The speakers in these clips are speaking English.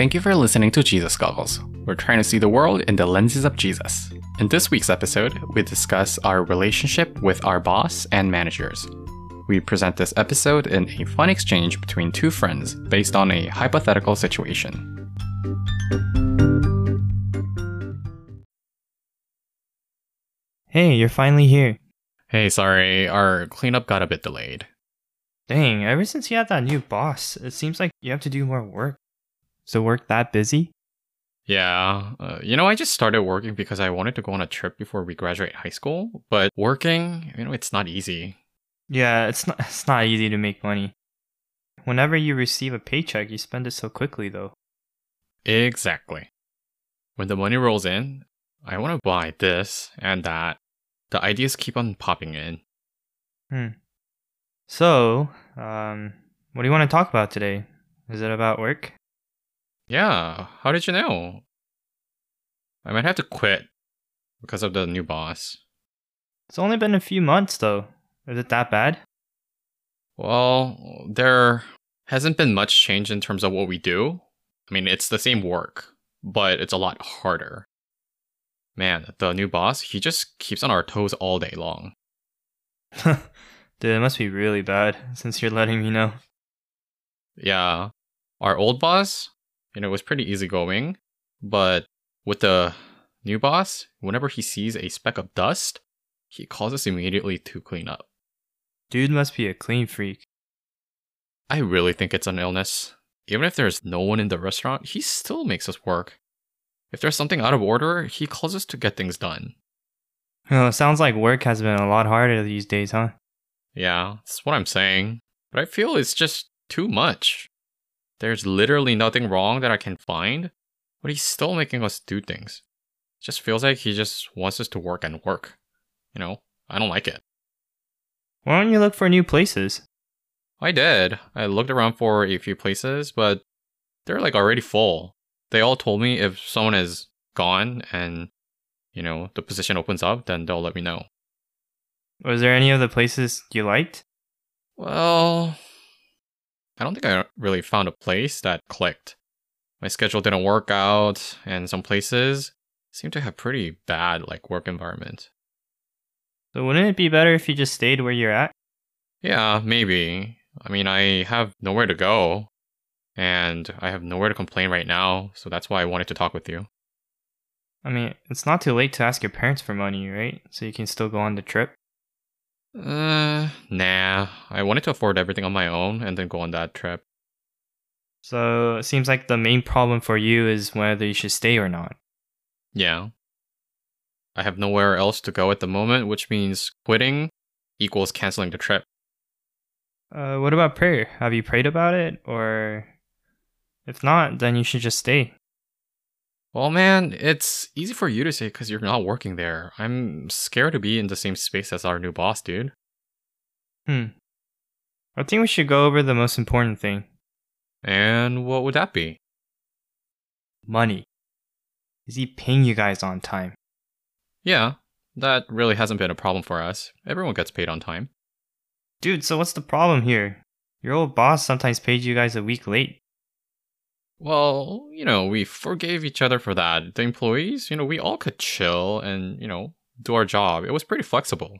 Thank you for listening to Jesus Goggles. We're trying to see the world in the lenses of Jesus. In this week's episode, we discuss our relationship with our boss and managers. We present this episode in a fun exchange between two friends based on a hypothetical situation. Hey, you're finally here. Hey, sorry, our cleanup got a bit delayed. Dang, ever since you had that new boss, it seems like you have to do more work. The work that busy? Yeah, uh, you know, I just started working because I wanted to go on a trip before we graduate high school, but working, you know, it's not easy. Yeah, it's not it's not easy to make money. Whenever you receive a paycheck, you spend it so quickly though. Exactly. When the money rolls in, I want to buy this and that. The ideas keep on popping in. Hmm. So, um, what do you want to talk about today? Is it about work? Yeah, how did you know? I might have to quit because of the new boss. It's only been a few months though. Is it that bad? Well, there hasn't been much change in terms of what we do. I mean, it's the same work, but it's a lot harder. Man, the new boss, he just keeps on our toes all day long. Dude, it must be really bad since you're letting me know. Yeah. Our old boss, you know, it was pretty easygoing, but with the new boss, whenever he sees a speck of dust, he calls us immediately to clean up. Dude must be a clean freak. I really think it's an illness. Even if there's no one in the restaurant, he still makes us work. If there's something out of order, he calls us to get things done. Well, it sounds like work has been a lot harder these days, huh? Yeah, that's what I'm saying. But I feel it's just too much. There's literally nothing wrong that I can find, but he's still making us do things. It just feels like he just wants us to work and work. You know, I don't like it. Why don't you look for new places? I did. I looked around for a few places, but they're like already full. They all told me if someone is gone and, you know, the position opens up, then they'll let me know. Was there any of the places you liked? Well, I don't think I really found a place that clicked. My schedule didn't work out, and some places seem to have pretty bad like work environment. So wouldn't it be better if you just stayed where you're at? Yeah, maybe. I mean, I have nowhere to go, and I have nowhere to complain right now, so that's why I wanted to talk with you. I mean, it's not too late to ask your parents for money, right? So you can still go on the trip. Uh, nah. I wanted to afford everything on my own and then go on that trip. So it seems like the main problem for you is whether you should stay or not. Yeah. I have nowhere else to go at the moment, which means quitting equals canceling the trip. Uh, what about prayer? Have you prayed about it? Or if not, then you should just stay. Well, man, it's easy for you to say because you're not working there. I'm scared to be in the same space as our new boss, dude. Hmm. I think we should go over the most important thing And what would that be? money. Is he paying you guys on time? Yeah, that really hasn't been a problem for us. Everyone gets paid on time. Dude, so what's the problem here? Your old boss sometimes paid you guys a week late. Well, you know, we forgave each other for that. The employees, you know, we all could chill and, you know, do our job. It was pretty flexible.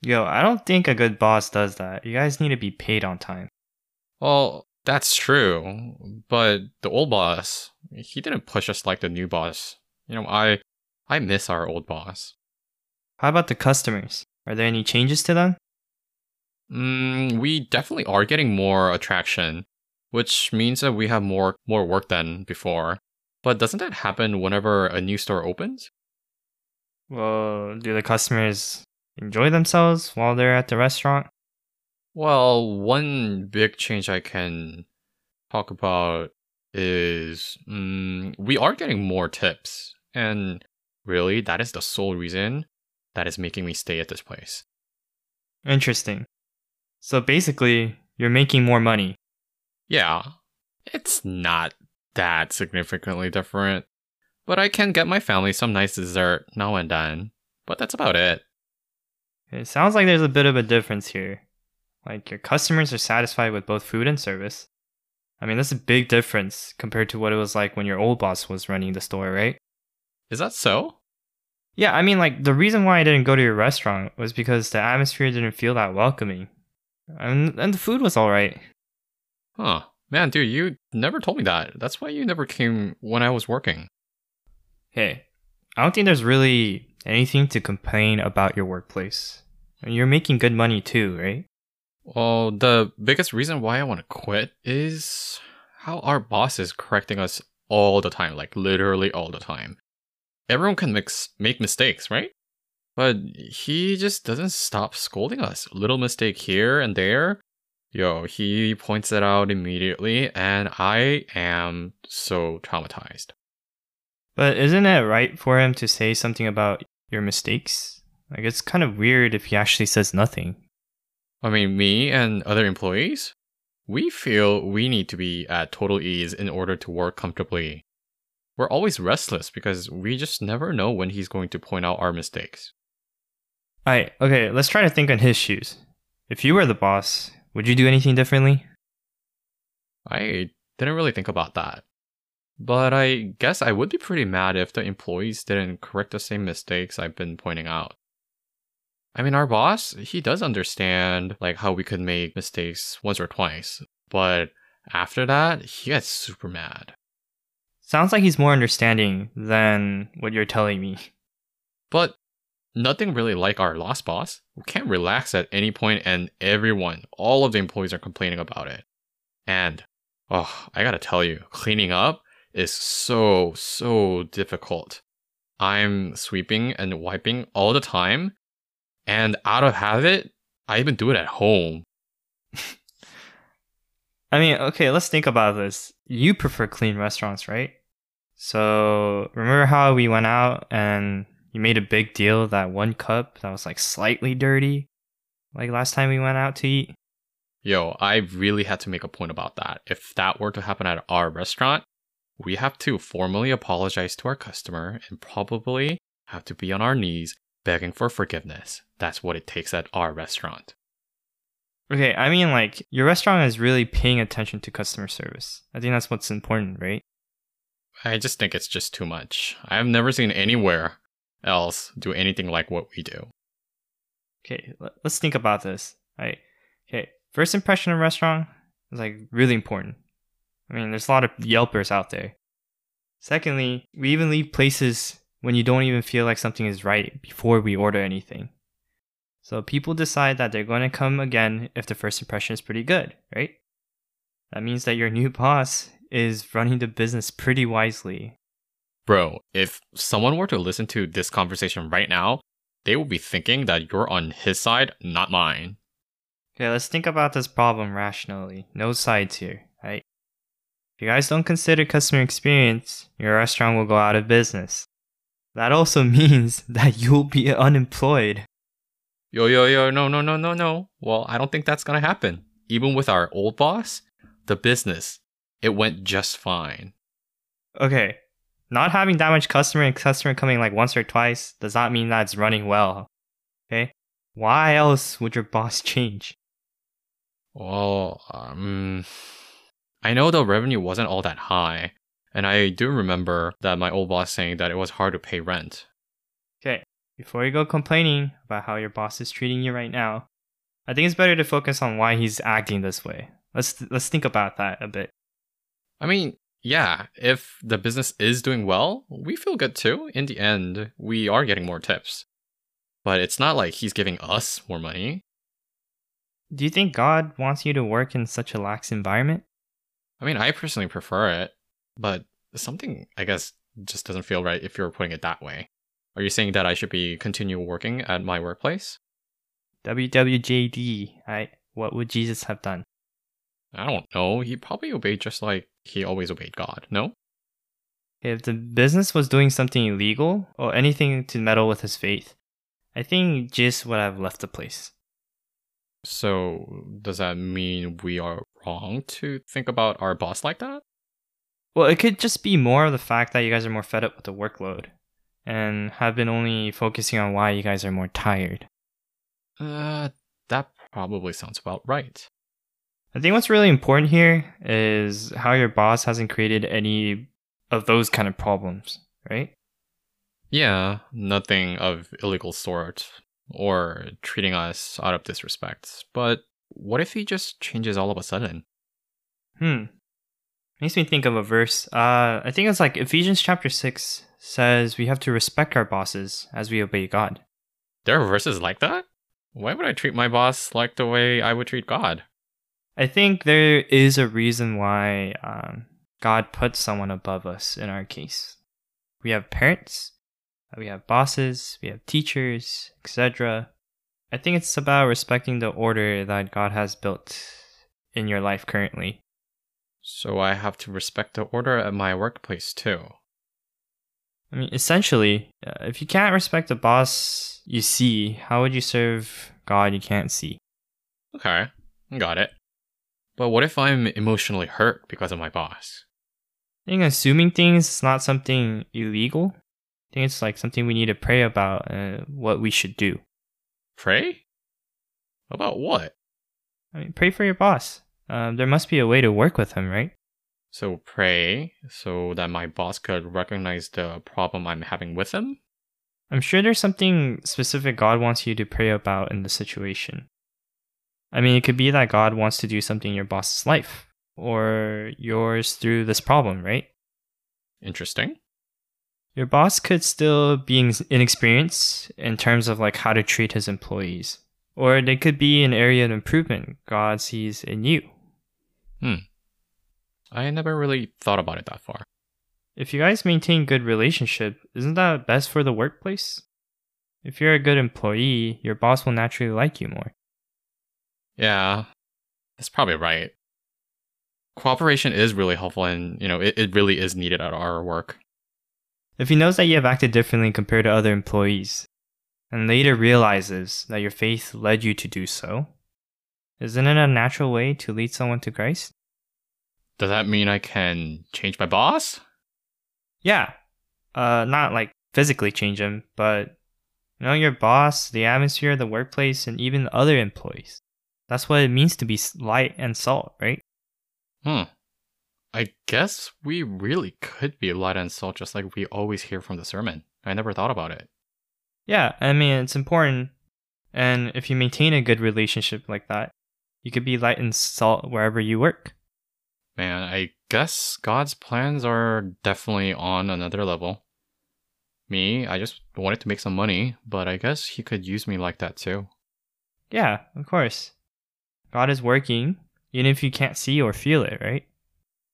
Yo, I don't think a good boss does that. You guys need to be paid on time. Well, that's true. But the old boss, he didn't push us like the new boss. You know, I I miss our old boss. How about the customers? Are there any changes to them? Mm, we definitely are getting more attraction, which means that we have more more work than before. But doesn't that happen whenever a new store opens? Well, do the customers enjoy themselves while they're at the restaurant? Well, one big change I can talk about is mm, we are getting more tips. And really, that is the sole reason that is making me stay at this place. Interesting. So basically, you're making more money. Yeah, it's not that significantly different. But I can get my family some nice dessert now and then. But that's about it. It sounds like there's a bit of a difference here. Like your customers are satisfied with both food and service. I mean, that's a big difference compared to what it was like when your old boss was running the store, right? Is that so? Yeah, I mean, like, the reason why I didn't go to your restaurant was because the atmosphere didn't feel that welcoming. And, and the food was alright. Huh. Man, dude, you never told me that. That's why you never came when I was working. Hey, I don't think there's really anything to complain about your workplace. You're making good money too, right? Well, the biggest reason why I want to quit is how our boss is correcting us all the time, like literally all the time. Everyone can mix, make mistakes, right? But he just doesn't stop scolding us. Little mistake here and there. Yo, he points it out immediately, and I am so traumatized. But isn't it right for him to say something about your mistakes? Like, it's kind of weird if he actually says nothing. I mean, me and other employees, we feel we need to be at total ease in order to work comfortably. We're always restless because we just never know when he's going to point out our mistakes. Alright, okay, let's try to think on his shoes. If you were the boss, would you do anything differently? I didn't really think about that. But I guess I would be pretty mad if the employees didn't correct the same mistakes I've been pointing out. I mean, our boss, he does understand like how we could make mistakes once or twice, but after that, he gets super mad. Sounds like he's more understanding than what you're telling me. But nothing really like our last boss. We can't relax at any point, and everyone, all of the employees are complaining about it. And, oh, I gotta tell you, cleaning up is so, so difficult. I'm sweeping and wiping all the time, and out of habit, I even do it at home. I mean, okay, let's think about this. You prefer clean restaurants, right? So, remember how we went out and you made a big deal of that one cup that was like slightly dirty? Like last time we went out to eat? Yo, I really had to make a point about that. If that were to happen at our restaurant, we have to formally apologize to our customer and probably have to be on our knees begging for forgiveness. That's what it takes at our restaurant. Okay, I mean, like, your restaurant is really paying attention to customer service. I think that's what's important, right? I just think it's just too much. I've never seen anywhere else do anything like what we do. Okay, let- let's think about this. Right. Okay, first impression of restaurant is like really important. I mean, there's a lot of Yelpers out there. Secondly, we even leave places when you don't even feel like something is right before we order anything. So people decide that they're going to come again if the first impression is pretty good, right? That means that your new boss is running the business pretty wisely. Bro, if someone were to listen to this conversation right now, they would be thinking that you're on his side, not mine. Okay, let's think about this problem rationally. No sides here, right? If you guys don't consider customer experience, your restaurant will go out of business. That also means that you'll be unemployed. Yo, yo, yo, no, no, no, no, no. Well, I don't think that's gonna happen. Even with our old boss, the business, it went just fine. Okay, not having that much customer and customer coming like once or twice does not mean that it's running well. Okay? Why else would your boss change? Well, um, I know the revenue wasn't all that high, and I do remember that my old boss saying that it was hard to pay rent. Okay, before you go complaining about how your boss is treating you right now, I think it's better to focus on why he's acting this way. Let's let's think about that a bit. I mean, yeah, if the business is doing well, we feel good too. In the end, we are getting more tips. But it's not like he's giving us more money. Do you think God wants you to work in such a lax environment? I mean, I personally prefer it, but something, I guess, just doesn't feel right if you're putting it that way. Are you saying that I should be continue working at my workplace? WWJD, right? What would Jesus have done? I don't know. He probably obeyed just like he always obeyed God, no? If the business was doing something illegal or anything to meddle with his faith, I think Jesus would have left the place. So, does that mean we are wrong to think about our boss like that? Well, it could just be more of the fact that you guys are more fed up with the workload and have been only focusing on why you guys are more tired. Uh, that probably sounds about right. I think what's really important here is how your boss hasn't created any of those kind of problems, right? Yeah, nothing of illegal sort or treating us out of disrespect. But what if he just changes all of a sudden? Hmm. Makes me think of a verse. Uh, I think it's like Ephesians chapter 6 says we have to respect our bosses as we obey God. There are verses like that? Why would I treat my boss like the way I would treat God? I think there is a reason why um, God put someone above us in our case. We have parents, we have bosses, we have teachers, etc. I think it's about respecting the order that God has built in your life currently. So I have to respect the order at my workplace too. I mean, essentially, uh, if you can't respect the boss you see, how would you serve God you can't see? Okay, got it. But what if I'm emotionally hurt because of my boss? I think assuming things is not something illegal. I think it's like something we need to pray about uh, what we should do. Pray? About what? I mean, pray for your boss. Um, there must be a way to work with him, right? So pray so that my boss could recognize the problem I'm having with him? I'm sure there's something specific God wants you to pray about in the situation. I mean, it could be that God wants to do something in your boss's life or yours through this problem, right? Interesting. Your boss could still be inexperienced in terms of like how to treat his employees, or they could be an area of improvement God sees in you. Hmm. I never really thought about it that far. If you guys maintain good relationship, isn't that best for the workplace? If you're a good employee, your boss will naturally like you more. Yeah, that's probably right. Cooperation is really helpful and, you know, it, it really is needed at our work. If he knows that you have acted differently compared to other employees, and later realizes that your faith led you to do so, isn't it a natural way to lead someone to Christ? Does that mean I can change my boss? Yeah. Uh, not like physically change him, but you know, your boss, the atmosphere, the workplace, and even the other employees. That's what it means to be light and salt, right? Hmm. I guess we really could be light and salt just like we always hear from the sermon. I never thought about it. Yeah, I mean, it's important. And if you maintain a good relationship like that, you could be light and salt wherever you work. Man, I guess God's plans are definitely on another level. Me, I just wanted to make some money, but I guess He could use me like that too. Yeah, of course. God is working, even if you can't see or feel it, right?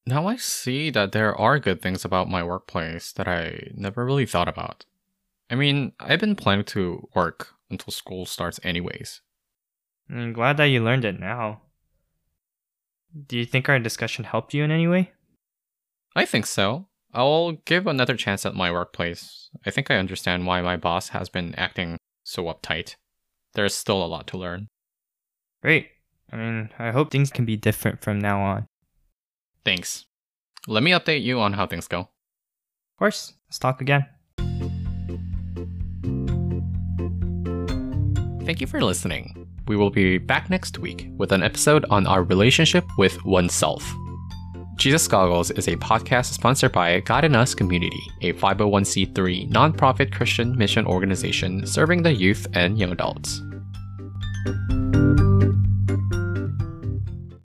Now I see that there are good things about my workplace that I never really thought about. I mean, I've been planning to work until school starts, anyways. I'm glad that you learned it now. Do you think our discussion helped you in any way? I think so. I'll give another chance at my workplace. I think I understand why my boss has been acting so uptight. There's still a lot to learn. Great. I mean, I hope things can be different from now on. Thanks. Let me update you on how things go. Of course. Let's talk again. Thank you for listening. We will be back next week with an episode on our relationship with oneself. Jesus Goggles is a podcast sponsored by God in Us Community, a 501c3 nonprofit Christian mission organization serving the youth and young adults.